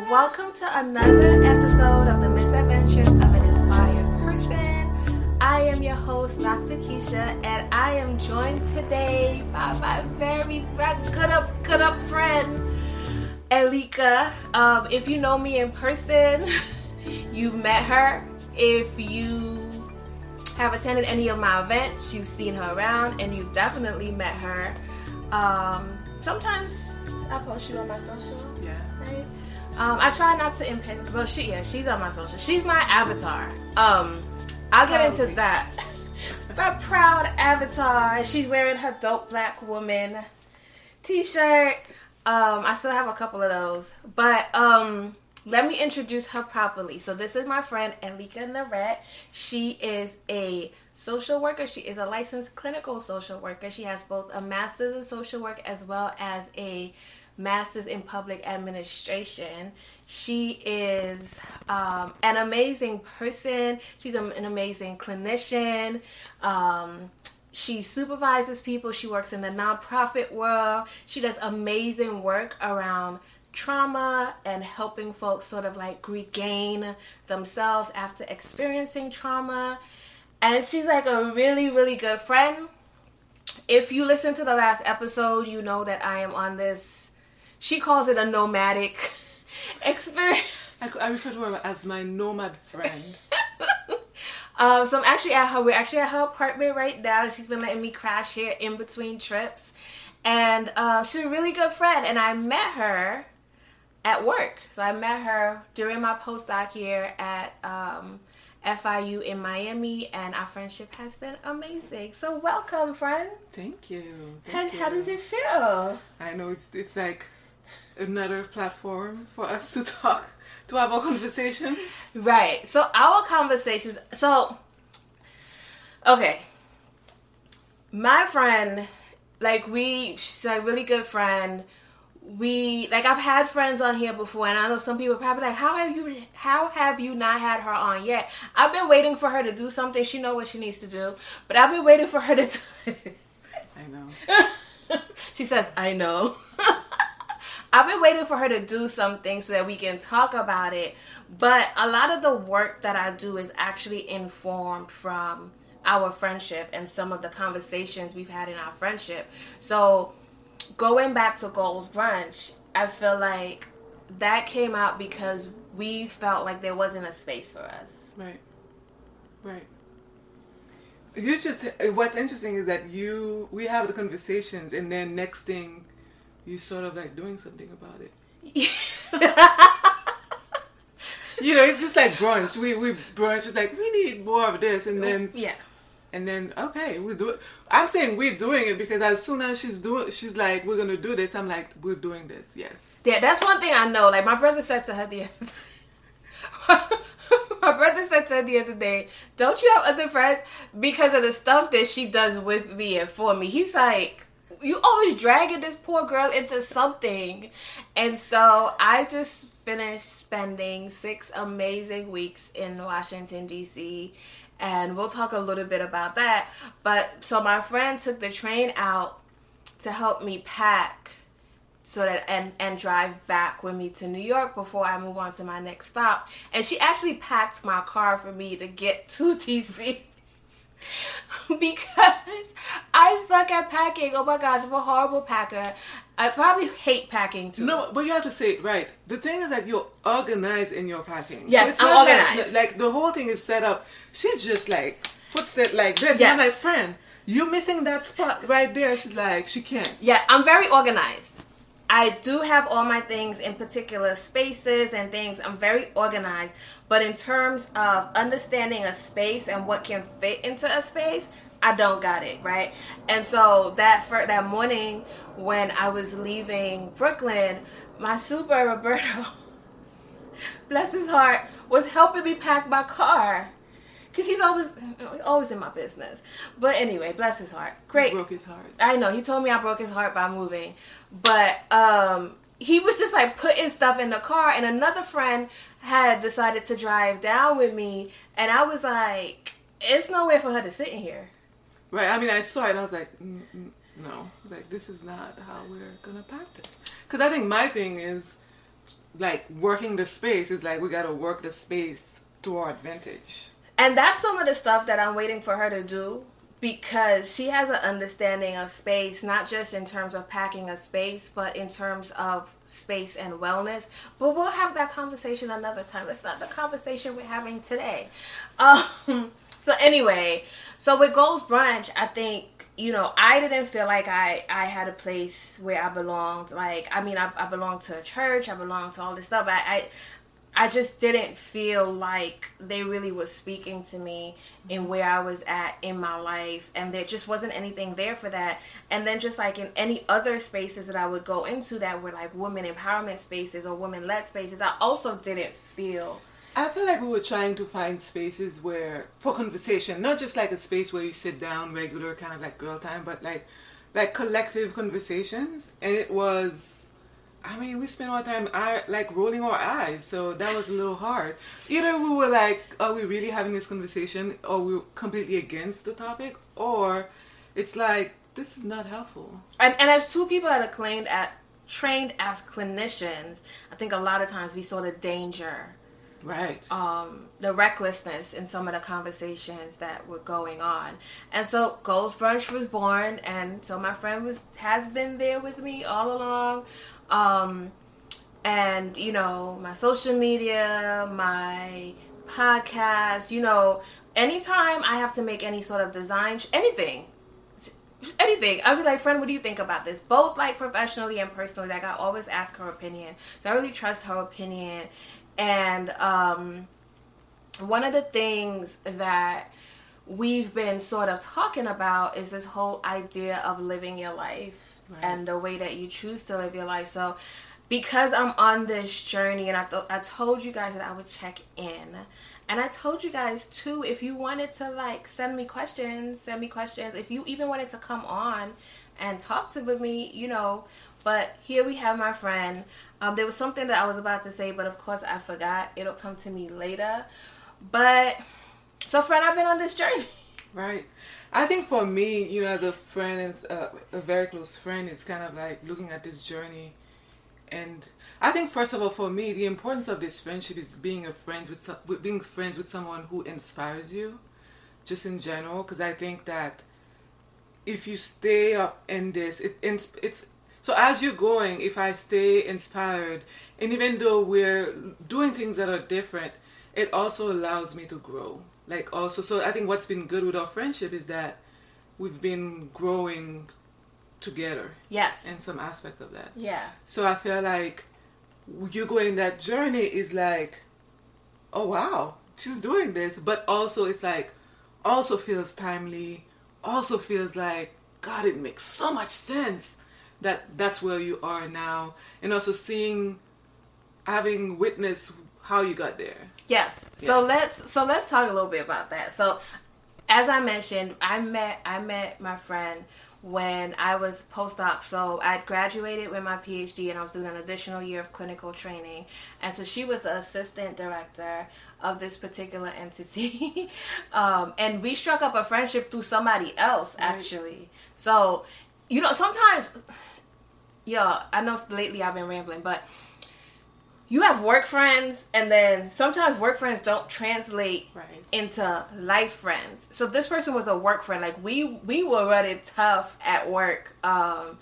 Welcome to another episode of the Misadventures of an Inspired Person. I am your host, Dr. Keisha, and I am joined today by my very good up, good up friend, Elika. Um, if you know me in person, you've met her. If you have attended any of my events, you've seen her around, and you've definitely met her. Um, sometimes I post you on my social. Yeah. Right? Um, I try not to impinge. Well, she yeah, she's on my social. She's my avatar. Um, I'll get into that. my proud avatar. She's wearing her dope black woman t-shirt. Um, I still have a couple of those, but um, let me introduce her properly. So this is my friend Elika Naret. She is a social worker. She is a licensed clinical social worker. She has both a master's in social work as well as a master's in public administration. She is um, an amazing person. She's a, an amazing clinician. Um, she supervises people. She works in the nonprofit world. She does amazing work around trauma and helping folks sort of like regain themselves after experiencing trauma. And she's like a really, really good friend. If you listen to the last episode, you know that I am on this, she calls it a nomadic experience. I, I refer to her as my nomad friend. um, so I'm actually at her, we're actually at her apartment right now. She's been letting me crash here in between trips. And uh, she's a really good friend. And I met her at work. So I met her during my postdoc here at um, FIU in Miami, and our friendship has been amazing. So welcome, friend. Thank you. Thank how, how does it feel? I know it's it's like another platform for us to talk, to have our conversations. Right. So our conversations. So, okay. My friend, like we, she's a really good friend. We like I've had friends on here before, and I know some people probably like, "How have you? How have you not had her on yet?" I've been waiting for her to do something. She know what she needs to do, but I've been waiting for her to. do I know. she says, "I know." I've been waiting for her to do something so that we can talk about it. But a lot of the work that I do is actually informed from our friendship and some of the conversations we've had in our friendship. So, going back to Goals Brunch, I feel like that came out because we felt like there wasn't a space for us. Right. Right. You just what's interesting is that you we have the conversations and then next thing you sort of like doing something about it. You know, it's just like brunch. We we brunch. It's like we need more of this, and then yeah. and then okay, we do it. I'm saying we're doing it because as soon as she's doing, she's like, we're gonna do this. I'm like, we're doing this. Yes. Yeah, that's one thing I know. Like my brother said to her the other my brother said to her the other day, "Don't you have other friends?" Because of the stuff that she does with me and for me. He's like, "You always dragging this poor girl into something," and so I just finished spending six amazing weeks in Washington D.C. And we'll talk a little bit about that. But so my friend took the train out to help me pack so that and and drive back with me to New York before I move on to my next stop. And she actually packed my car for me to get to DC because I suck at packing. Oh my gosh, I'm a horrible packer. I probably hate packing too. No, but you have to say it right. The thing is that you're organized in your packing. Yes, it's I'm not like- organized. Like, the whole thing is set up. She just like puts it like this. Yes. And I'm like, friend, you're missing that spot right there. She's like, she can't. Yeah, I'm very organized. I do have all my things in particular spaces and things. I'm very organized. But in terms of understanding a space and what can fit into a space, I don't got it, right? And so that for that morning when I was leaving Brooklyn, my super Roberto, bless his heart, was helping me pack my car. Cause he's always always in my business. But anyway, bless his heart. Great. Broke his heart. I know he told me I broke his heart by moving, but um, he was just like putting stuff in the car, and another friend had decided to drive down with me, and I was like, "It's nowhere for her to sit in here." Right. I mean, I saw it and I was like, mm, mm, no, like this is not how we're gonna pack this. Because I think my thing is, like working the space is like we got to work the space to our advantage. And that's some of the stuff that I'm waiting for her to do because she has an understanding of space, not just in terms of packing a space, but in terms of space and wellness. But we'll have that conversation another time. It's not the conversation we're having today. Um, so anyway, so with Goals Brunch, I think you know I didn't feel like I I had a place where I belonged. Like I mean, I, I belonged to a church. I belonged to all this stuff. I, I I just didn't feel like they really was speaking to me in mm-hmm. where I was at in my life. And there just wasn't anything there for that. And then, just like in any other spaces that I would go into that were like women empowerment spaces or women led spaces, I also didn't feel. I feel like we were trying to find spaces where, for conversation, not just like a space where you sit down regular, kind of like girl time, but like, like collective conversations. And it was I mean, we spent our time eye, like rolling our eyes, so that was a little hard. Either we were like, "Are we really having this conversation?" or we are completely against the topic, or it's like this is not helpful. And, and as two people that are trained at trained as clinicians, I think a lot of times we saw the danger, right? Um, the recklessness in some of the conversations that were going on, and so Goals Brunch was born, and so my friend was has been there with me all along. Um, and you know, my social media, my podcast, you know, anytime I have to make any sort of design, anything, anything, I'll be like, friend, what do you think about this? Both like professionally and personally. Like I always ask her opinion, so I really trust her opinion. And um, one of the things that we've been sort of talking about is this whole idea of living your life right. and the way that you choose to live your life. So, because I'm on this journey, and I th- I told you guys that I would check in, and I told you guys too, if you wanted to like send me questions, send me questions. If you even wanted to come on and talk to me, you know. But here we have my friend. Um, there was something that I was about to say, but of course I forgot. It'll come to me later. But so, friend, I've been on this journey. Right. I think for me, you know, as a friend and uh, a very close friend, it's kind of like looking at this journey. And I think, first of all, for me, the importance of this friendship is being a friend with, some, with being friends with someone who inspires you, just in general. Because I think that if you stay up in this, it, it's, it's so as you're going. If I stay inspired, and even though we're doing things that are different, it also allows me to grow like also so i think what's been good with our friendship is that we've been growing together yes. in some aspect of that. Yeah. So i feel like you going that journey is like oh wow she's doing this. But also it's like also feels timely also feels like god it makes so much sense that that's where you are now. And also seeing having witnessed how you got there Yes. Yeah. So let's so let's talk a little bit about that. So as I mentioned, I met I met my friend when I was postdoc. So I graduated with my PhD and I was doing an additional year of clinical training. And so she was the assistant director of this particular entity. um, and we struck up a friendship through somebody else, actually. Right. So, you know, sometimes, yeah, I know lately I've been rambling, but you have work friends and then sometimes work friends don't translate right. into life friends. So this person was a work friend. Like we we were running tough at work um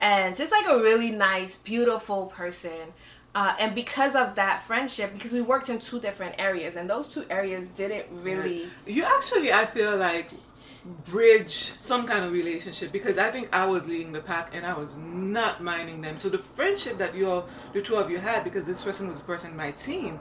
and just like a really nice beautiful person. Uh, and because of that friendship because we worked in two different areas and those two areas didn't really you actually i feel like bridge some kind of relationship because I think I was leading the pack and I was not minding them. So the friendship that you all, the two of you had, because this person was a person in my team,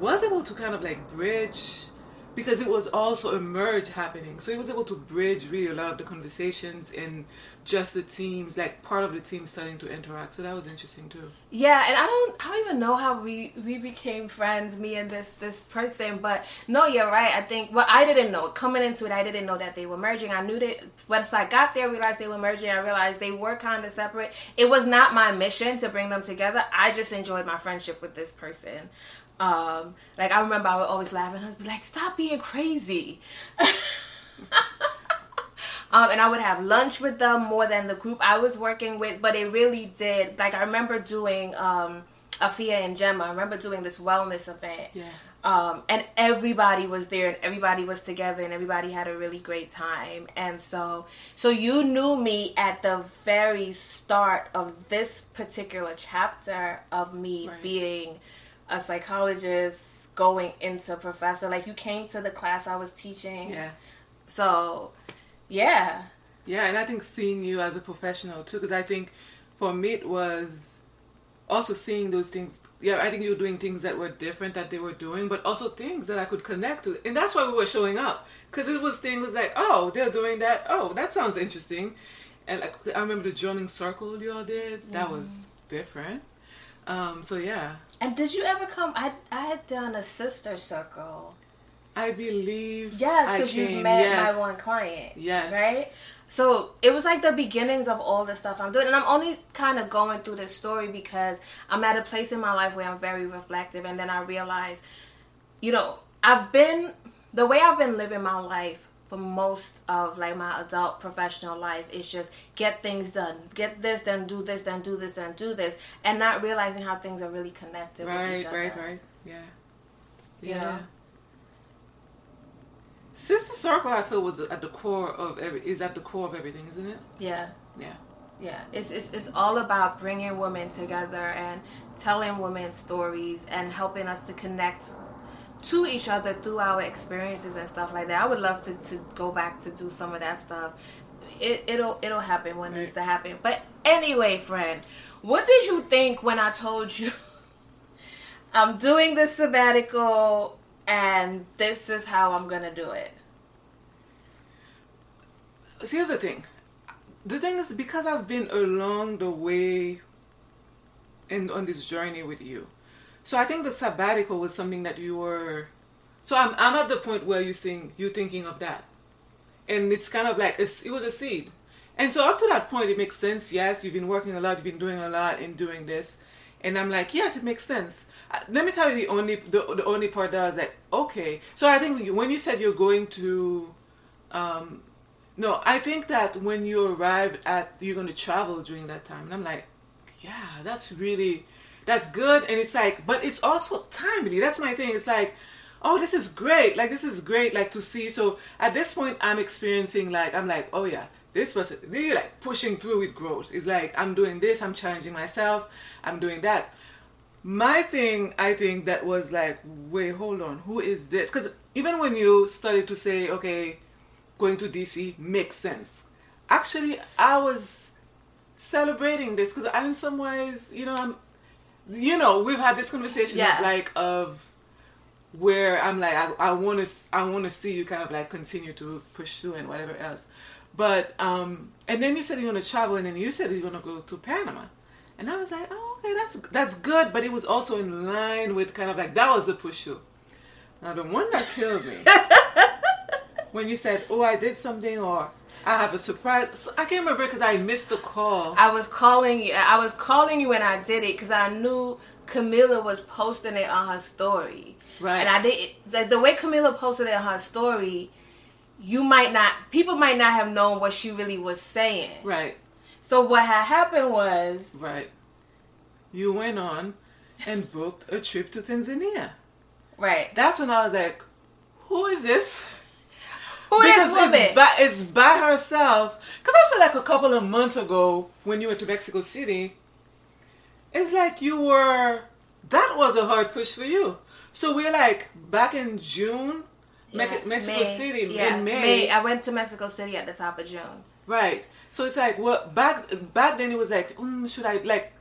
was able to kind of like bridge because it was also a merge happening. So he was able to bridge really a lot of the conversations and just the teams, like part of the team starting to interact. So that was interesting too. Yeah, and I don't, I don't even know how we we became friends, me and this this person. But no, you're right. I think well, I didn't know coming into it. I didn't know that they were merging. I knew that once I got there, realized they were merging. I realized they were kind of separate. It was not my mission to bring them together. I just enjoyed my friendship with this person. Um, like I remember I would always laugh and be like, "Stop being crazy." um, and I would have lunch with them more than the group I was working with. But it really did. Like I remember doing um, Afia and Gemma. I remember doing this wellness event. Yeah. Um, and everybody was there and everybody was together and everybody had a really great time. And so, so you knew me at the very start of this particular chapter of me Right. being a psychologist going into professor. Like you came to the class I was teaching. Yeah. So, yeah. Yeah, and I think seeing you as a professional too, because I think for me it was also seeing those things. Yeah, I think you were doing things that were different that they were doing, but also things that I could connect to, and that's why we were showing up because it was things like, oh, they're doing that. Oh, that sounds interesting. And like I remember the joining circle you all did. That was different. Um, so yeah, And did you ever come? I I had done a sister circle. I believe. Yes, because you met yes. my one client. Yes. Right? So it was like the beginnings of all the stuff I'm doing. And I'm only kind of going through this story because I'm at a place in my life where I'm very reflective. And then I realize, you know, I've been, the way I've been living my life for most of like my adult professional life is just get things done. Get this, then do this, then do this, then do this. And not realizing how things are really connected with Right, each other. right, right. Yeah. You know? Sister Circle, I feel, was at the core of every is at the core of everything, isn't it? Yeah. Yeah. Yeah, it's, it's it's all about bringing women together and telling women stories and helping us to connect to each other through our experiences and stuff like that. I would love to, to go back to do some of that stuff. It it'll it'll happen when it needs to happen. But anyway, friend, what did you think when I told you I'm doing this sabbatical and this is how I'm gonna do it? So here's the thing. The thing is because I've been along the way in on this journey with you. So I think the sabbatical was something that you were so I'm I'm at the point where you think you thinking of that. And it's kind of like it was a seed. And so up to that point it makes sense. Yes, you've been working a lot, you've been doing a lot and doing this. And I'm like, yes, it makes sense. Let me tell you the only the, the only part that I was like, okay. So I think when you, said you're going to um, no, I think that when you arrive at, you're going to travel during that time. And I'm like, yeah, that's really, that's good. And it's like, but it's also timely. That's my thing. It's like, oh, this is great. Like, this is great, like, to see. So at this point, I'm experiencing, like, I'm like, oh, yeah, this person, really, like, pushing through with growth. It's like, I'm doing this, I'm challenging myself, I'm doing that. My thing, I think, that was like, wait, hold on, who is this? Because even when you started to say, okay, going to DC makes sense. Actually, I was celebrating this because I, in some ways, you know, I'm, you know, we've had this conversation Yeah. of like of where I'm like, I, I want to, I want to see you kind of like continue to pursue and whatever else. But um, and then you said you're gonna travel, and then you said you're gonna go to Panama, and I was like, oh, okay, that's that's good. But it was also in line with kind of like that was the push you. Now the one that killed me when you said, "Oh, I did something," or "I have a surprise." I can't remember because I missed the call. I was calling you. I was calling you when I did it because I knew Camila was posting it on her story. Right. And I did the, the way Camila posted it on her story. You might not. People might not have known what she really was saying. right, So what had happened was right. You went on and booked a trip to Tanzania. right. That's when I was like, "Who is this?" Who this Because woman? It's by, it's by herself. Because I feel like a couple of months ago, when you went to Mexico City, it's like you were. That was a hard push for you. So we're like back in June, Yeah, Mexico May. City Yeah, in May, I went to Mexico City at the top of June. right? So it's like well, back back then it was like, mm, should I like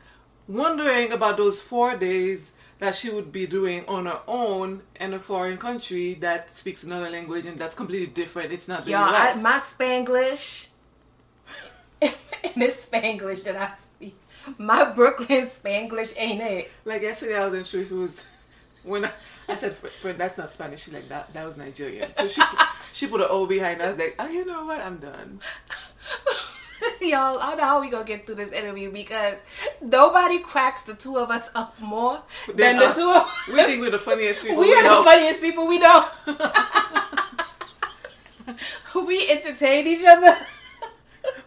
wondering about those four days that she would be doing on her own in a foreign country that speaks another language and that's completely different. It's not the Y'all, I, my Spanglish, and this Spanglish that I speak, my Brooklyn Spanglish ain't it. Like yesterday, I wasn't sure if it was when I, I said, "Friend, that's not Spanish." She's like, "That that was Nigerian." So she put, she put an O behind. I was like, "Oh, you know what? I'm done." Y'all, I don't know how we gonna get through this interview because nobody cracks the two of us up more than Then the two of us. we think we're the funniest people. we we are know. the funniest people we know. we entertain each other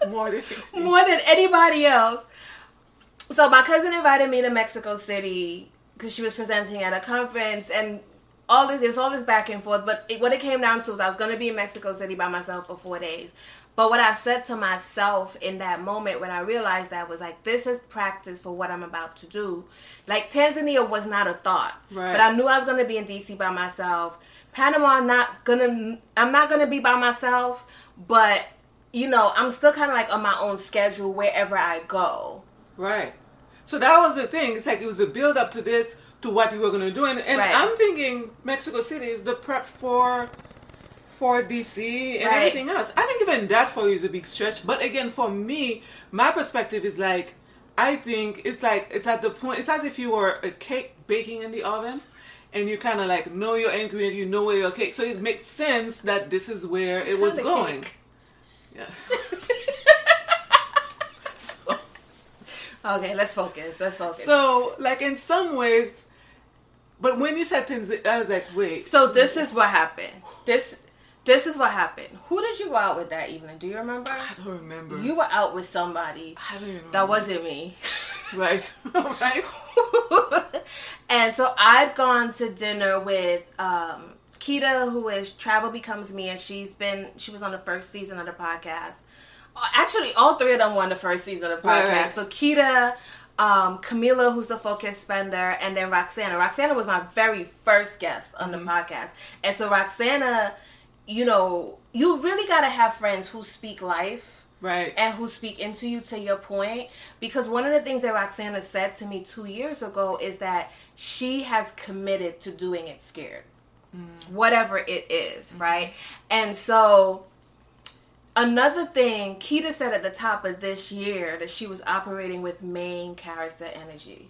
More than more than anybody else. so my cousin invited me to Mexico City because she was presenting at a conference and all this there's all this back and forth but it, what it came down to was i was going to be in mexico city by myself for four days but what i said to myself in that moment when i realized that was like this is practice for what i'm about to do like tanzania was not a thought Right. but i knew i was going to be in dc by myself panama i'm not gonna i'm not gonna be by myself but you know i'm still kind of like on my own schedule wherever i go Right. So that was the thing. It's like it was a build up to this, to what we were going to do, and, and Right. I'm thinking Mexico City is the prep for for DC and Right. everything else. I think even that for you is a big stretch. But again, for me, my perspective is like I think it's like it's at the point. It's as if you were a cake baking in the oven. And you kind of like know your ingredient, you know where your cake. So it makes sense that this is where it was going. cake. Yeah. okay let's focus let's focus So, like in some ways, but when you said things, I was like, wait. So this is what happened. This this is what happened. Who did you go out with that evening? Do you remember? I don't remember. You were out with somebody. I don't even remember. That wasn't me. right. right. and so I'd gone to dinner with um Kita, who is Travel Becomes Me, and she's been she was on the first season of the podcast. Actually, all three of them were on the first season of the Right, podcast. right. So Kita, um, Camila, who's the focus spender, and then Roxana. Roxana was my very first guest on Mm-hmm. the podcast, and so Roxana, you know, you really got to have friends who speak life Right. and who speak into you to your point. Because one of the things that Roxana said to me 2 years ago is that she has committed to doing it scared. Mm. Whatever it is, mm-hmm. right? And so another thing Keita said at the top of this year that she was operating with main character energy.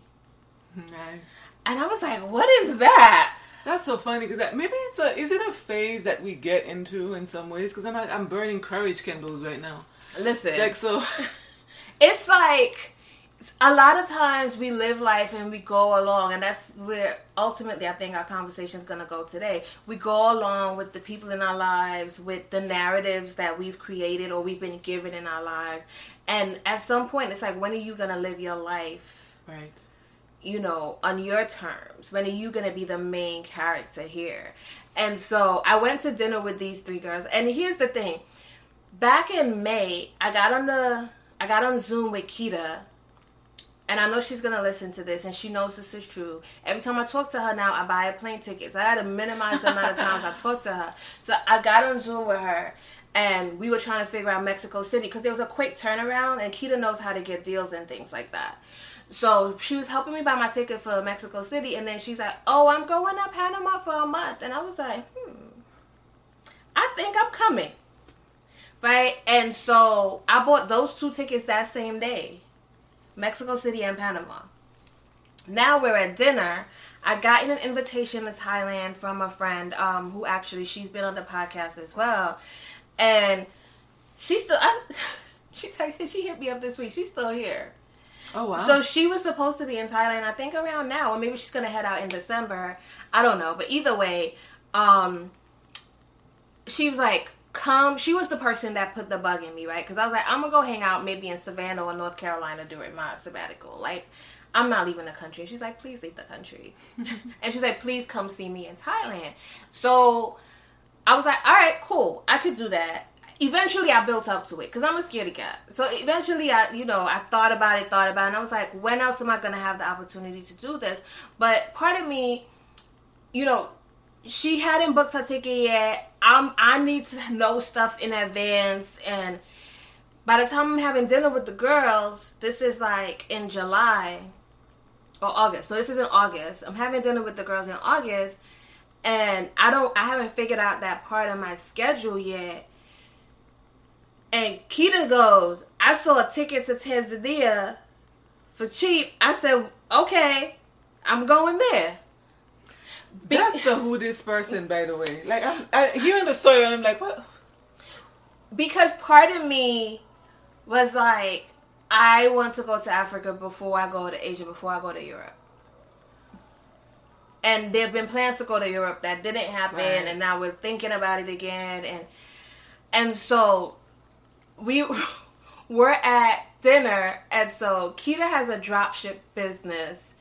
Nice. and I was like what is that That's so funny because that maybe it's a is it a phase that we get into in some ways? Because I'm like I'm burning courage candles right now. listen Like so. it's like a lot of times we live life and we go along and that's where ultimately i think our conversation is going to go today we go along with the people in our lives with the narratives that we've created or we've been given in our lives and at some point it's like when are you going to live your life right. You know, on your terms? When are you going to be the main character here? And so I went to dinner with these three girls. And here's the thing. Back in May, I got on the I got on Zoom with Kita. And I know she's gonna listen to this, and she knows this is true. Every time I talk to her now, I buy a plane ticket. So I had to minimize the amount of times I talk to her. So I got on Zoom with her, and we were trying to figure out Mexico City because there was a quick turnaround, and Kita knows how to get deals and things like that. So she was helping me buy my ticket for Mexico City, and then she's like, "Oh, I'm going to Panama for a month," and I was like, "Hmm, I think I'm coming." Right, and so I bought those two tickets that same day, Mexico City and Panama. Now we're at dinner. I got an invitation to Thailand from a friend um, who actually she's been on the podcast as well, and she still. I, she texted. She hit me up this week. She's still here. Oh wow. So she was supposed to be in Thailand, I think around now, or maybe she's gonna head out in December. I don't know, but either way, um, she was like, "Come." She was the person that put the bug in me, right? Because I was like, "I'm gonna go hang out maybe in Savannah or North Carolina during my sabbatical." Like, I'm not leaving the country. She's like, "Please leave the country," and she's like, "Please come see me in Thailand." So I was like, "All right, cool. I could do that." Eventually I built up to it because I'm a scaredy cat. So eventually I, you know, I thought about it, thought about it, and I was like, when else am I going to have the opportunity to do this? But part of me, you know, she hadn't booked her ticket yet. I'm, I need to know stuff in advance. And by the time I'm having dinner with the girls, this is like in July or August. So this is in August. I'm having dinner with the girls in August. And I don't, I haven't figured out that part of my schedule yet. And Kita goes, I saw a ticket to Tanzania for cheap. I said, okay, I'm going there. Be- That's the who this person, by the way. Like I'm I, hearing the story, and I'm like, what? because part of me was like, I want to go to Africa before I go to Asia, before I go to Europe. And there have been plans to go to Europe that didn't happen, Right. and now we're thinking about it again, and and so we were at dinner, and so Kita has a dropship business.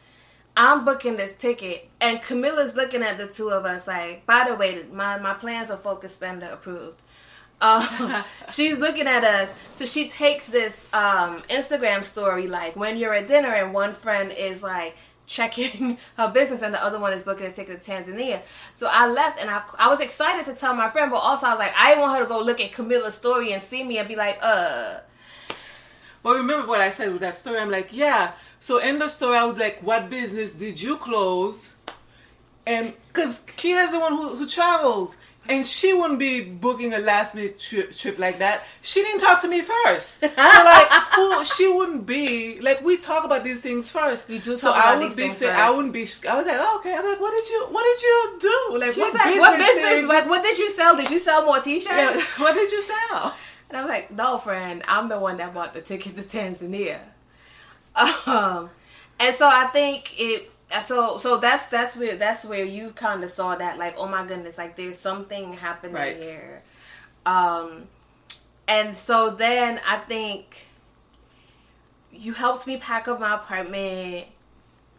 I'm booking this ticket, and Camilla's looking at the two of us like, by the way, my, my plans are focus spender approved. Um, she's looking at us, so she takes this um, Instagram story like when you're at dinner and one friend is like checking her business and the other one is booking a ticket to Tanzania. So I left and I, I was excited to tell my friend, but also I was like, I want her to go look at Camilla's story and see me and be like, uh. Well, remember what I said with that story? I'm like, yeah. So in the story, I was like, what business did you close? And because Keita's the one who, who travels. And she wouldn't be booking a last minute trip, trip like that. She didn't talk to me first. So like, who, she wouldn't be like we talk about these things first. We do so I would these be say. I wouldn't be. I was like, oh, okay. I'm like, what did you, what did you do? Like, what like, what business? thing- Like, what did you sell? Did you sell more t-shirts? Yeah, what did you sell? And I was like, no, friend, I'm the one that bought the ticket to Tanzania. Um, and so I think it. So so that's that's where that's where you kind of saw that like oh my goodness like there's something happening Right. here, um, and so then I think you helped me pack up my apartment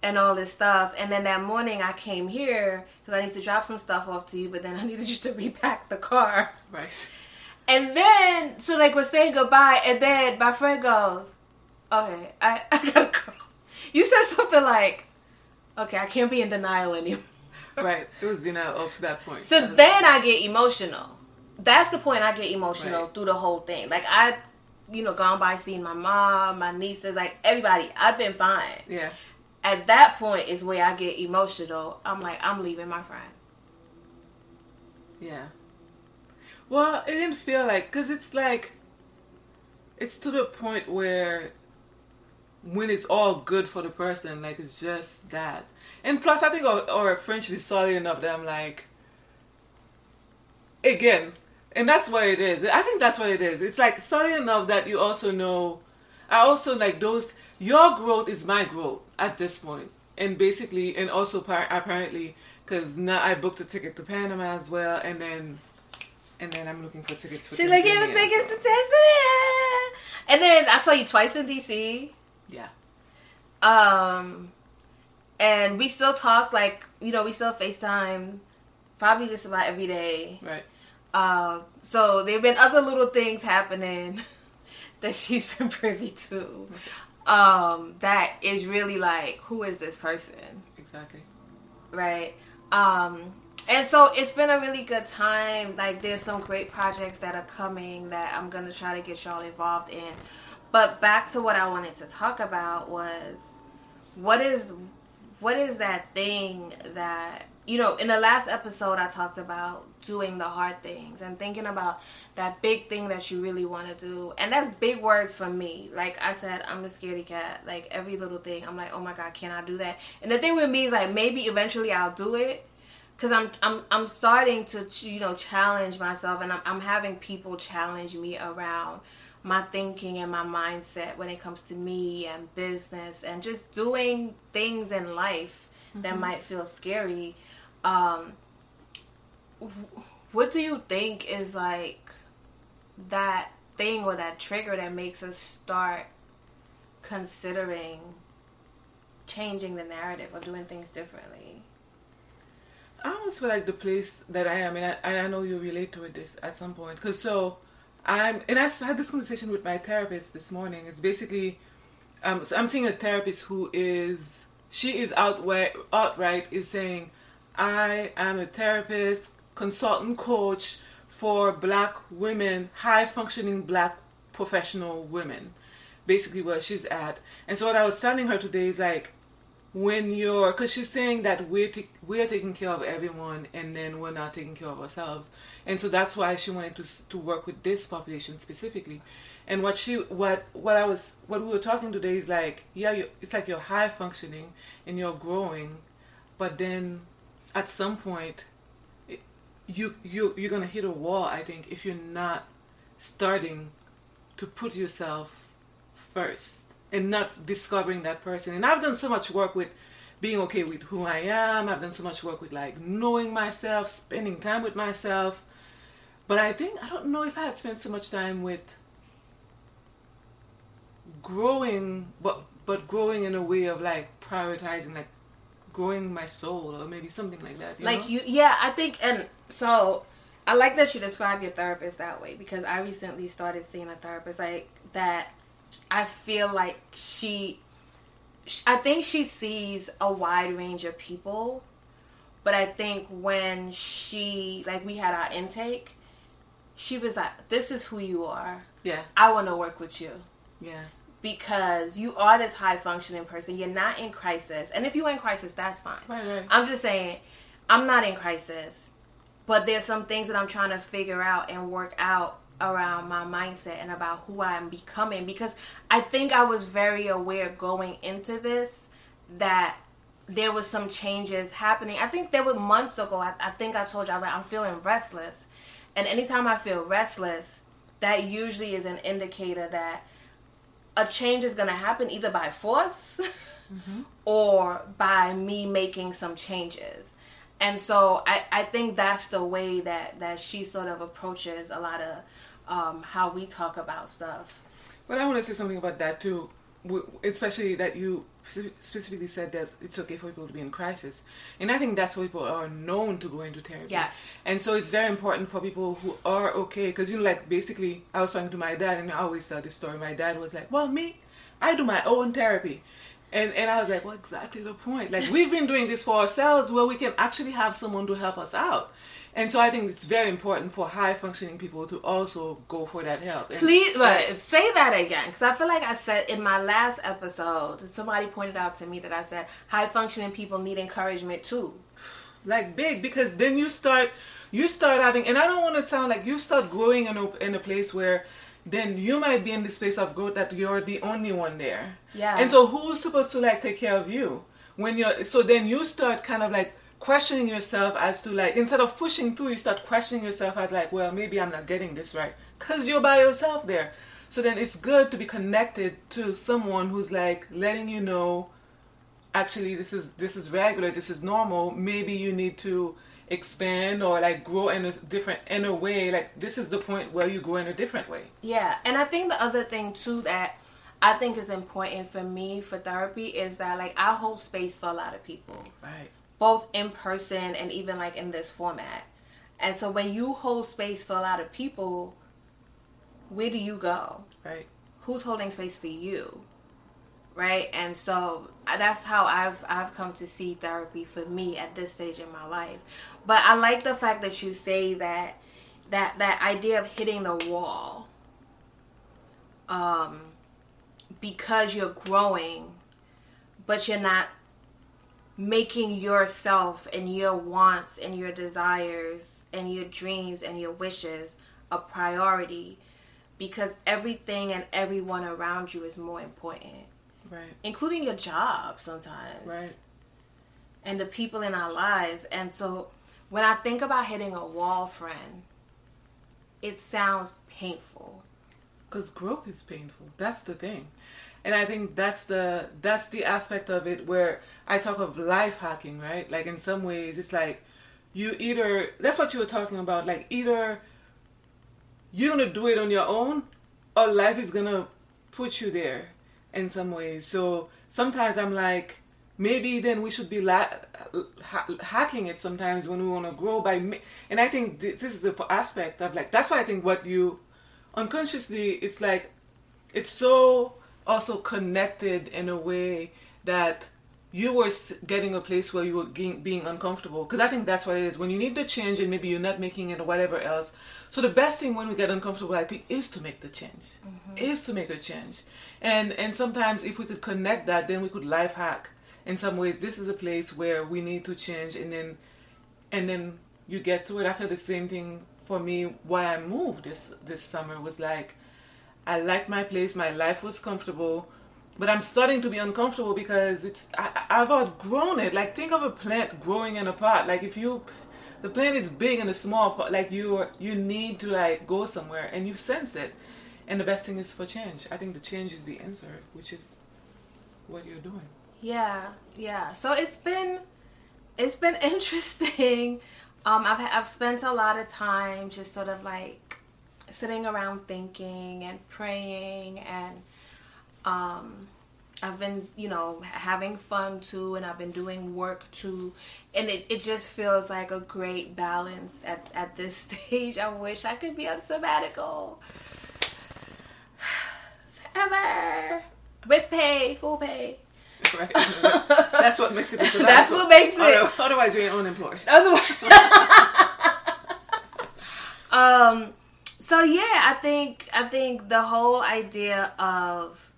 and all this stuff, and then that morning I came here because I need to drop some stuff off to you, but then I needed you to repack the car. Right. And then, so like we're saying goodbye, and then my friend goes, "Okay, I, I gotta go." You said something like, "Okay, I can't be in denial anymore." Right. It was you know up to that point. So then I get emotional. That's the point. I get emotional Right. through the whole thing. Like I, you know, gone by seeing my mom, my nieces, like everybody. I've been fine. yeah. At that point is where I get emotional. I'm like, I'm leaving my friend. Yeah. Well, it didn't feel like because it's like it's to the point where when it's all good for the person, like it's just that. And plus, I think our, our friendship is solid enough that I'm like, again, and that's what it is. I think that's what it is. It's like solid enough that you also know. I also like those. Your growth is my growth at this point, and basically, and also par- apparently, because now I booked a ticket to Panama as well, and then, and then I'm looking for tickets for. She's like, "Give Tanzania the tickets to Tanzania." And then I saw you twice in DC. Yeah. Um, and we still talk like you know we still FaceTime, probably just about every day. Right. Uh, so there've been other little things happening that she's been privy to. Um, that is really like, who is this person? Exactly. right? Um, and so it's been a really good time. Like, there's some great projects that are coming that I'm gonna try to get y'all involved in. But back to what I wanted to talk about was what is what is that thing that you know in the last episode I talked about doing the hard things and thinking about that big thing that you really want to do. And that's big words for me. Like I said I'm a scaredy cat. Like every little thing I'm like oh my god can I do that? And the thing with me is like maybe eventually I'll do it. Because I'm I'm I'm starting to you know challenge myself, and I'm I'm having people challenge me around my thinking and my mindset when it comes to me and business and just doing things in life that might feel scary. Um, what do you think is like that thing or that trigger that makes us start considering changing the narrative or doing things differently? I almost feel like the place that I am, and I, I know you relate to it this at some point, because so I'm, and I had this conversation with my therapist this morning. It's basically, um, so I'm seeing a therapist who is, she is outright, outright is saying, I am a therapist, consultant coach for black women, high functioning black professional women. Basically, where she's at. And so, what I was telling her today is like, when you're because she's saying that we're ta- we're taking care of everyone and then we're not taking care of ourselves. And so that's why she wanted to to work with this population specifically. And what she what what I was what we were talking today is like yeah you it's like you're high functioning and you're growing but then at some point you you you're gonna hit a wall I think if you're not starting to put yourself first and not discovering that person. And I've done so much work with being okay with who I am. I've done so much work with like knowing myself, spending time with myself. But I think I don't know if I had spent so much time with growing, but but growing in a way of like prioritizing, like growing my soul, or maybe something like that. You like know? you, yeah, I think, and so I like that you describe your therapist that way because I recently started seeing a therapist like that. I feel like she, I think she sees a wide range of people, but I think when she, like, we had our intake, she was like, "This is who you are. Yeah, I want to work with you." yeah, because you are this high functioning person. You're not in crisis. And if you're in crisis, that's fine. right, right. I'm just saying, I'm not in crisis. But there's some things that I'm trying to figure out and work out around my mindset and about who I am becoming because I think I was very aware going into this that there was some changes happening. I think there were months ago. I, I think I told you all I'm feeling restless, and anytime I feel restless, that usually is an indicator that a change is going to happen either by force mm-hmm. or by me making some changes. And so I, I think that's the way that, that she sort of approaches a lot of um, how we talk about stuff. But I want to say something about that too, especially that you specifically said that it's okay for people to be in crisis, and I think that's why people are known to go into therapy. Yes. And so it's very important for people who are okay, because you know, like basically, I was talking to my dad, and I always tell this story. My dad was like, "Well, me, I do my own therapy." And, and I was like, well, exactly the point. Like, we've been doing this for ourselves where we can actually have someone to help us out. And so I think it's very important for high functioning people to also go for that help. And- Please, but say that again, because I feel like I said in my last episode, somebody pointed out to me that I said high functioning people need encouragement too. like big because then you start you start having and i don't want to sound like you start growing in a, in a place where then you might be in the space of growth that you're the only one there Yeah. and so who's supposed to like take care of you when you're so then you start kind of like questioning yourself as to like instead of pushing through you start questioning yourself as like well maybe i'm not getting this right. Because you're by yourself there. So then it's good to be connected to someone who's like letting you know actually this is this is regular this is normal. Maybe you need to expand or like grow in a different in a way. Like this is the point where you grow in a different way. Yeah, and I think the other thing too that I think is important for me for therapy is that like I hold space for a lot of people, right both in person and even like in this format. And so when you hold space for a lot of people, where do you go? right Who's holding space for you? Right? And so uh, that's how I've I've come to see therapy for me at this stage in my life. But I like the fact that you say that that that idea of hitting the wall um because you're growing but you're not making yourself and your wants and your desires and your dreams and your wishes a priority because everything and everyone around you is more important right including your job sometimes right and the people in our lives. And so when I think about hitting a wall, friend, it sounds painful. because growth is painful that's the thing and i think that's the that's the aspect of it where i talk of life hacking right? Like in some ways it's like you either that's what you were talking about like either you're gonna do it on your own or life is gonna put you there in some ways. So sometimes i'm like maybe then we should be la- ha- hacking it sometimes when we want to grow by ma- and i think th- this is the aspect of like that's why i think what you unconsciously it's like it's so also connected in a way that you were getting a place where you were being, uncomfortable. Because i think that's what it is. When you need the change and maybe you're not making it or whatever else so the best thing when we get uncomfortable i think is to make the change. Mm-hmm. Is to make a change. And and sometimes if we could connect that then we could life hack. In some ways this is a place where we need to change and then and then you get to it. I feel the same thing for me. Why I moved this this summer was like I liked my place. My life was comfortable, but I'm starting to be uncomfortable because it's I, I've outgrown it. Like think of a plant growing in a pot. Like if you the plant is big in a small pot, like you you need to like go somewhere and you sense it. And the best thing is for change. I think the change is the answer, which is what you're doing. Yeah, yeah. So it's been it's been interesting. Um, I've I've spent a lot of time just sort of like sitting around thinking and praying and Um, I've been, you know, having fun too, and I've been doing work too, and it, it just feels like a great balance at, at this stage. I wish I could be on sabbatical forever with pay, full pay. Right. That's, that's what makes it. A sabbatical. That's what makes it. Otherwise, we're unemployed. Otherwise. um. So yeah, I think I think the whole idea of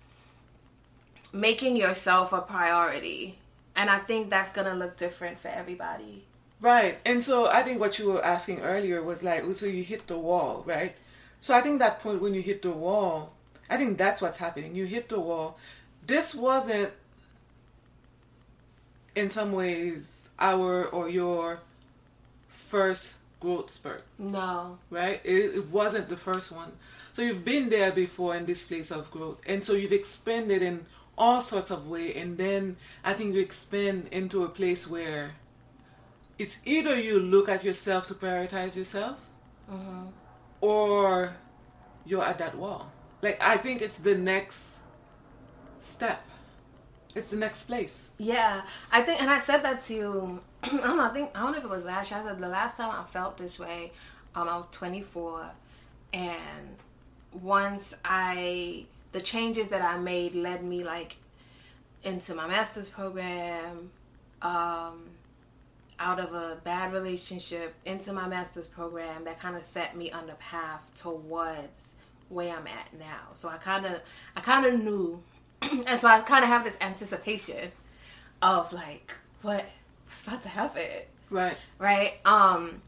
making yourself a priority. And I think that's to look different for everybody. Right. And so I think what you were asking earlier was like, so you hit the wall, right? So I think that point when you hit the wall, I think that's what's happening. You hit the wall. This wasn't, in some ways, our or your first growth spurt. No. Right? It, it wasn't the first one. So you've been there before in this place of growth. And so you've expanded in all sorts of way and then i think you expand into a place where it's either you look at yourself to prioritize yourself uh-huh. or you're at that wall like i think it's the next step it's the next place yeah i think and i said that to you i don't know i think i don't know if it was last year i said the last time i felt this way um, i was 24 and once i the changes that I made led me like into my master's program, um, out of a bad relationship into my master's program that kind of set me on the path towards where I'm at now. So I kind of I kind of knew, and so I kind of have this anticipation of like what what's about to it, Right. Right. Um.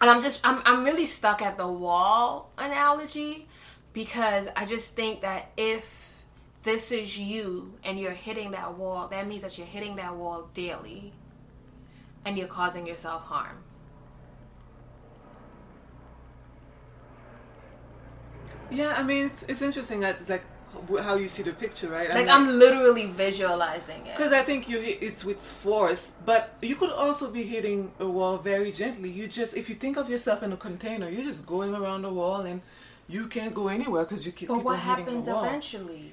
And I'm just I'm I'm really stuck at the wall analogy because I just think that if this is you and you're hitting that wall, that means that you're hitting that wall daily and you're causing yourself harm. Yeah, I mean, it's, it's interesting. It's like how you see the picture, right? Like, I'm, like, I'm literally visualizing it. Because I think you hit it's with force, but you could also be hitting a wall very gently. You just, if you think of yourself in a container, you're just going around the wall and you can't go anywhere because you keep. But what happens eventually?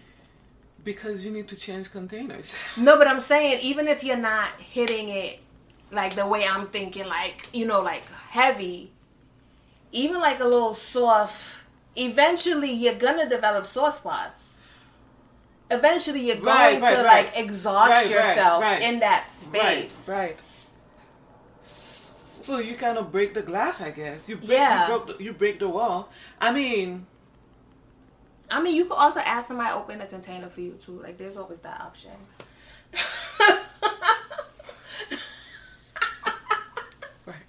Because you need to change containers. no, but I'm saying even if you're not hitting it like the way I'm thinking, like you know, like heavy, even like a little soft. Eventually, you're gonna develop sore spots. Eventually, you're going right, right, to right. like exhaust yourself in that space. Right so you kind of break the glass, I guess. You break, yeah. you, the, you break the wall. I mean, I mean, you could also ask somebody open a container for you too. Like, there's always that option. right.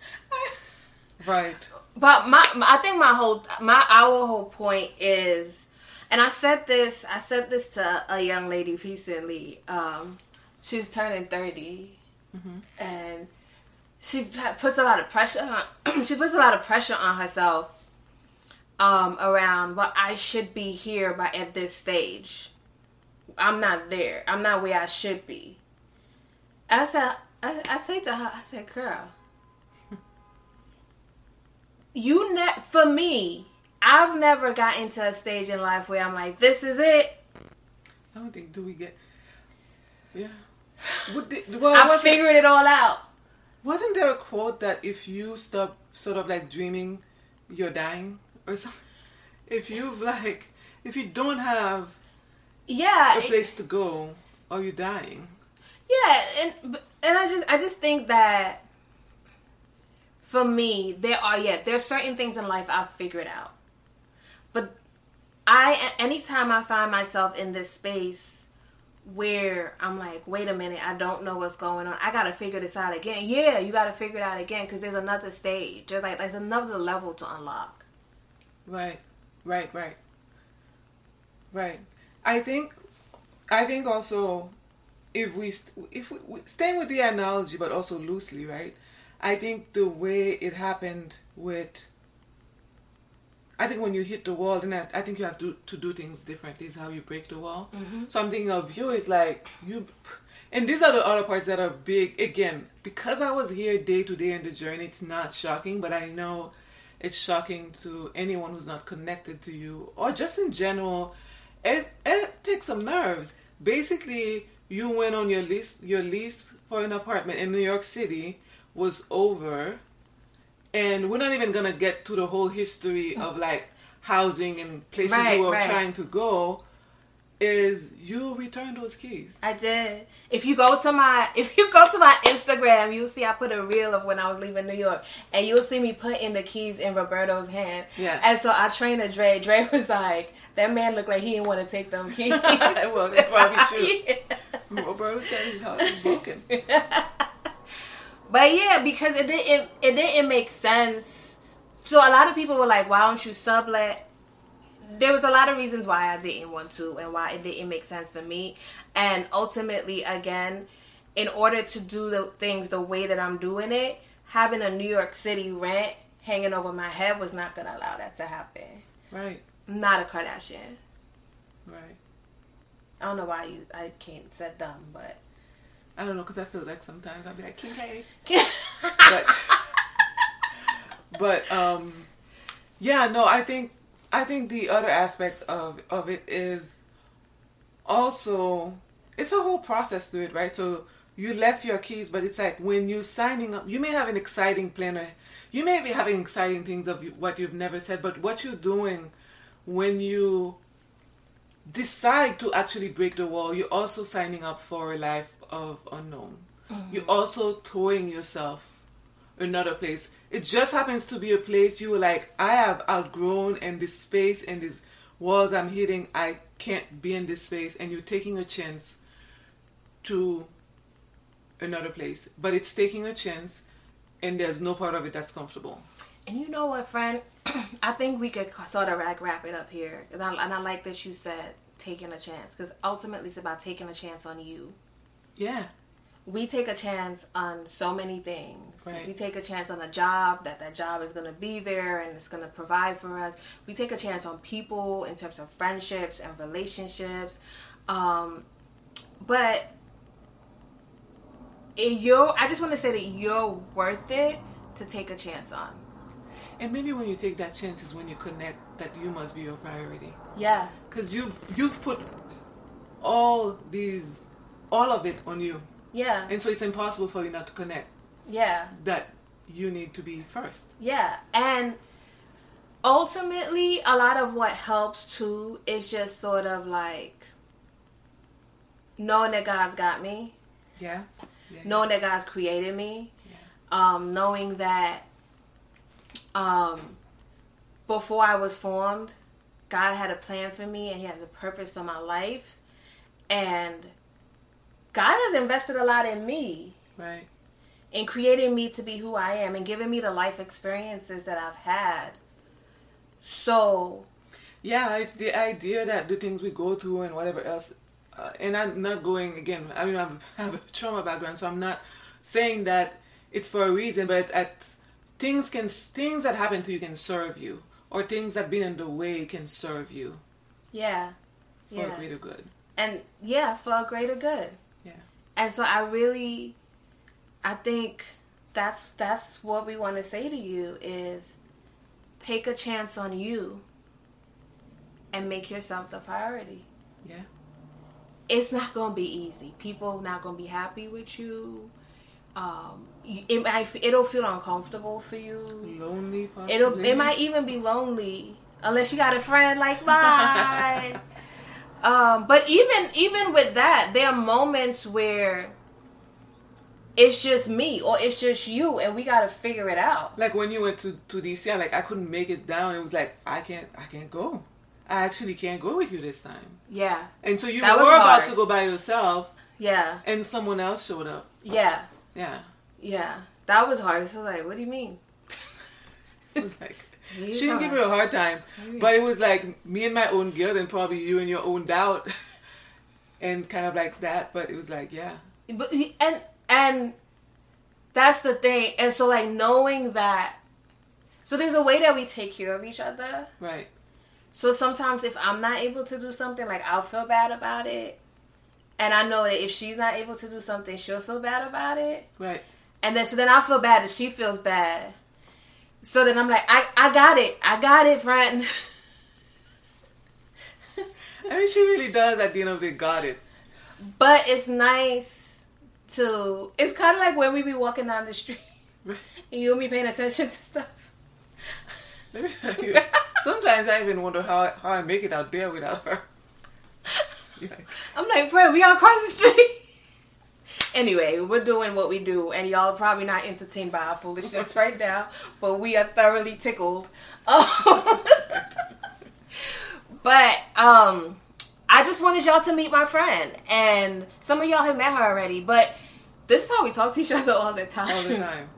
Right. But my, I think my whole, my our whole point is, and I said this, I said this to a young lady recently. Um, she was turning 30 mm-hmm. and she puts a lot of pressure on, she puts a lot of pressure on herself um, around what I should be here by at this stage. I'm not there. I'm not where I should be. I said, I, I say to her, I said, girl, you ne- for me, I've never gotten to a stage in life where I'm like, this is it. I don't think do we get, yeah. What did, well, I figured it, it all out. Wasn't there a quote that if you stop sort of like dreaming, you're dying or something? If you've like, if you don't have yeah a place to go, are you dying? Yeah, and and I just I just think that for me there are yeah there's certain things in life I've figured out, but I anytime I find myself in this space where I'm like, wait a minute, I don't know what's going on. I gotta figure this out again. Yeah, you gotta figure it out again because there's another stage. There's like there's another level to unlock. Right, right, right, right. I think, I think also, if we if we, staying with the analogy, but also loosely, right? I think the way it happened with I think when you hit the wall, then I, I think you have to, to do things differently. Is how you break the wall. Mm-hmm. So I'm thinking of you is like you, and these are the other parts that are big. Again, because I was here day to day in the journey, it's not shocking, but I know it's shocking to anyone who's not connected to you or just in general. it it takes some nerves. Basically, you went on your lease your lease for an apartment in New York City was over, and we're not even gonna get to the whole history of like housing and places Right, you were right. trying to go. Is you return those keys? I did. If you go to my if you go to my Instagram, you'll see I put a reel of when I was leaving New York, and you'll see me putting the keys in Roberto's hand. Yeah. And so I trained a Dre. Dre was like, "That man looked like he didn't want to take them keys." Well, probably true. Yeah. Roberto said his house is broken. But yeah, because it didn't it didn't make sense. So a lot of people were like, "Why don't you sublet?" There was a lot of reasons why I didn't want to and why it didn't make sense for me. And ultimately, again, in order to do the things the way that I'm doing it, having a New York City rent hanging over my head was not going to allow that to happen. Right, I'm not a Kardashian. right. I don't know why you I can't said dumb, but I don't know because I feel like sometimes I'll be like Kim K. but but um yeah no i think i think the other aspect of of it is also it's a whole process to it right so you left your keys but it's like when you're signing up you may have an exciting plan or you may be having exciting things of what you've never said but what you're doing when you decide to actually break the wall you're also signing up for a life of unknown mm-hmm. you're also throwing yourself another place. It just happens to be a place you were like, I have outgrown and this space and these walls I'm hitting, I can't be in this space and you're taking a chance to another place. But it's taking a chance and there's no part of it that's comfortable. And you know what, friend? I think we could sort of like wrap it up here. And I, and I like that you said taking a chance because ultimately it's about taking a chance on you. Yeah. We take a chance on so many things. Right. We take a chance on a job that that job is going to be there and it's going to provide for us. We take a chance on people in terms of friendships and relationships. Um, but you're, I just want to say that you're worth it to take a chance on. And maybe when you take that chance is when you connect that you must be your priority. Yeah. Because you've you've put all these all of it on you. Yeah. And so it's impossible for you not to connect Yeah. that you need to be first. Yeah. And ultimately, a lot of what helps too is just sort of like knowing that God's got me, Yeah. yeah. knowing that God's created me, Yeah. um, knowing that um, before I was formed, God had a plan for me and He has a purpose for my life. And God has invested a lot in me. Right. in creating me to be who I am and giving me the life experiences that I've had. So, Yeah, it's the idea that the things we go through and whatever else, uh, and I'm not going again. I mean, I'm, I have a trauma background, so I'm not saying that it's for a reason, but at things can things that happen to you can serve you, or things that been in the way can serve you yeah. for Yeah. a greater good. And yeah, for a greater good. And so I really I think that's that's what we want to say to you is take a chance on you and make yourself the priority. Yeah. It's not going to be easy. People not going to be happy with you. Um, it might it'll feel uncomfortable for you. Lonely, possibly. It'll it might even be lonely unless you got a friend like mine. um, but even even with that, there are moments where it's just me or it's just you, and we got to figure it out. like when you went to to DC, I, like I couldn't make it down. It was like I can't, I can't go. I actually can't go with you this time. Yeah, And so you That were about to go by yourself, yeah, and someone else showed up. yeah, Yeah. yeah. That was hard. So like, what do you mean? It was like You she didn't give me a hard time, but it was like me and my own guilt, and probably you and your own doubt, and kind of like that. But it was like, yeah, But and and that's the thing. And so like knowing that. So there's a way that we take care of each other. right, So sometimes if I'm not able to do something, like I'll feel bad about it. And I know that if she's not able to do something, she'll feel bad about it. right, And then so then I feel bad that she feels bad. So then I'm like, I, I got it. I got it, friend. I mean, she really does. At the end of the day, got it. But it's nice to. It's kind of like when we be walking down the street and you'll be paying attention to stuff. Let me tell you. Sometimes I even wonder how how I make it out there without her. I'm like, friend, we all across the street. Anyway, we're doing what we do, and y'all are probably not entertained by our foolishness right now, but we are thoroughly tickled. but um, I just wanted y'all to meet my friend, and some of y'all have met her already, but this is how we talk to each other all the time. All the time.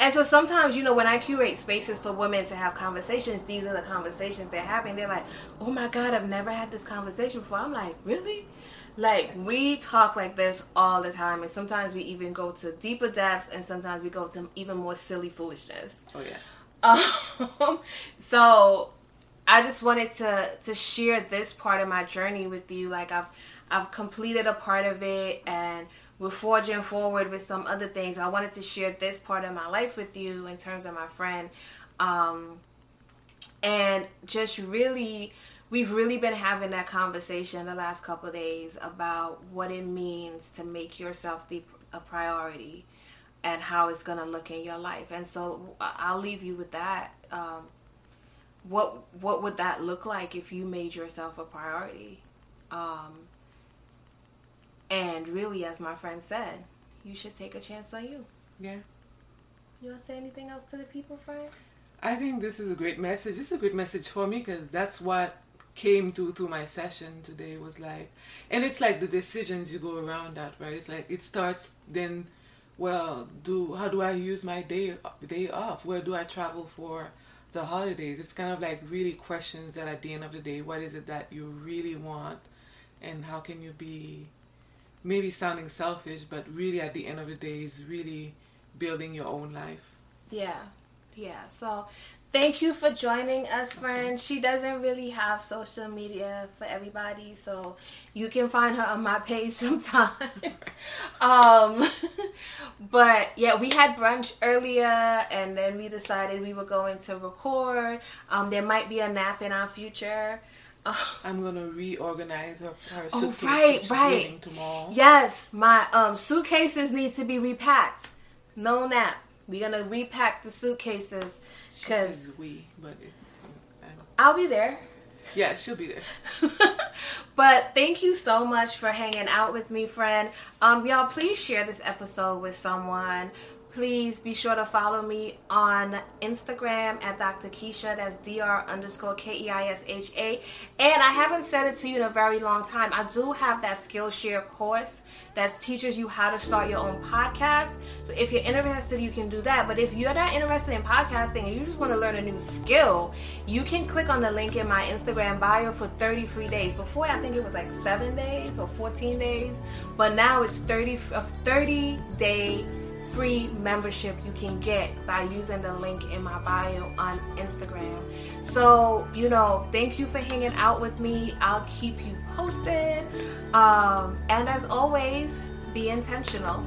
And so sometimes, you know, when I curate spaces for women to have conversations, these are the conversations they're having. They're like, oh my God, I've never had this conversation before. I'm like, really? Like, we talk like this all the time. And sometimes we even go to deeper depths, and sometimes we go to even more silly foolishness. Oh, yeah. Um, so I just wanted to to share this part of my journey with you. Like I've I've completed a part of it and we're forging forward with some other things. But I wanted to share this part of my life with you in terms of my friend. Um, and just really, we've really been having that conversation the last couple days about what it means to make yourself be a priority and how it's going to look in your life. And so I'll leave you with that. Um, what what would that look like if you made yourself a priority? Um, and really, as my friend said, you should take a chance on you. Yeah. You want to say anything else to the people, Frank? I think this is a great message. This is a great message for me because that's what came to through my session today was like, and it's like the decisions you go around that, right? It's like it starts then. Well, do how do I use my day day off? Where do I travel for the holidays? It's kind of like really questions that at the end of the day, what is it that you really want, and how can you be maybe sounding selfish, but really at the end of the day is really building your own life. Yeah. Yeah. So thank you for joining us, friends. She doesn't really have social media for everybody, so you can find her on my page sometimes. um, but yeah, we had brunch earlier, and then we decided we were going to record. Um, there might be a nap in our future. I'm gonna reorganize her, her oh, suitcase. Oh, right, right. Tomorrow. Yes, my um, suitcases need to be repacked. No nap. We're gonna repack the suitcases because we, but it, I'll be there. Yeah, she'll be there. but thank you so much for hanging out with me, friend. Um, y'all, please share this episode with someone please be sure to follow me on Instagram at Dr. Keisha. That's Dr. underscore K E I S H A. And I haven't said it to you in a very long time. I do have that Skillshare course that teaches you how to start your own podcast. So if you're interested, you can do that. But if you're not interested in podcasting and you just want to learn a new skill, you can click on the link in my Instagram bio for 30 free days. Before, I think it was like seven days or 14 days, but now it's 30 a 30 day free membership you can get by using the link in my bio on Instagram. So, you know, thank you for hanging out with me. I'll keep you posted. Um, and as always, be intentional.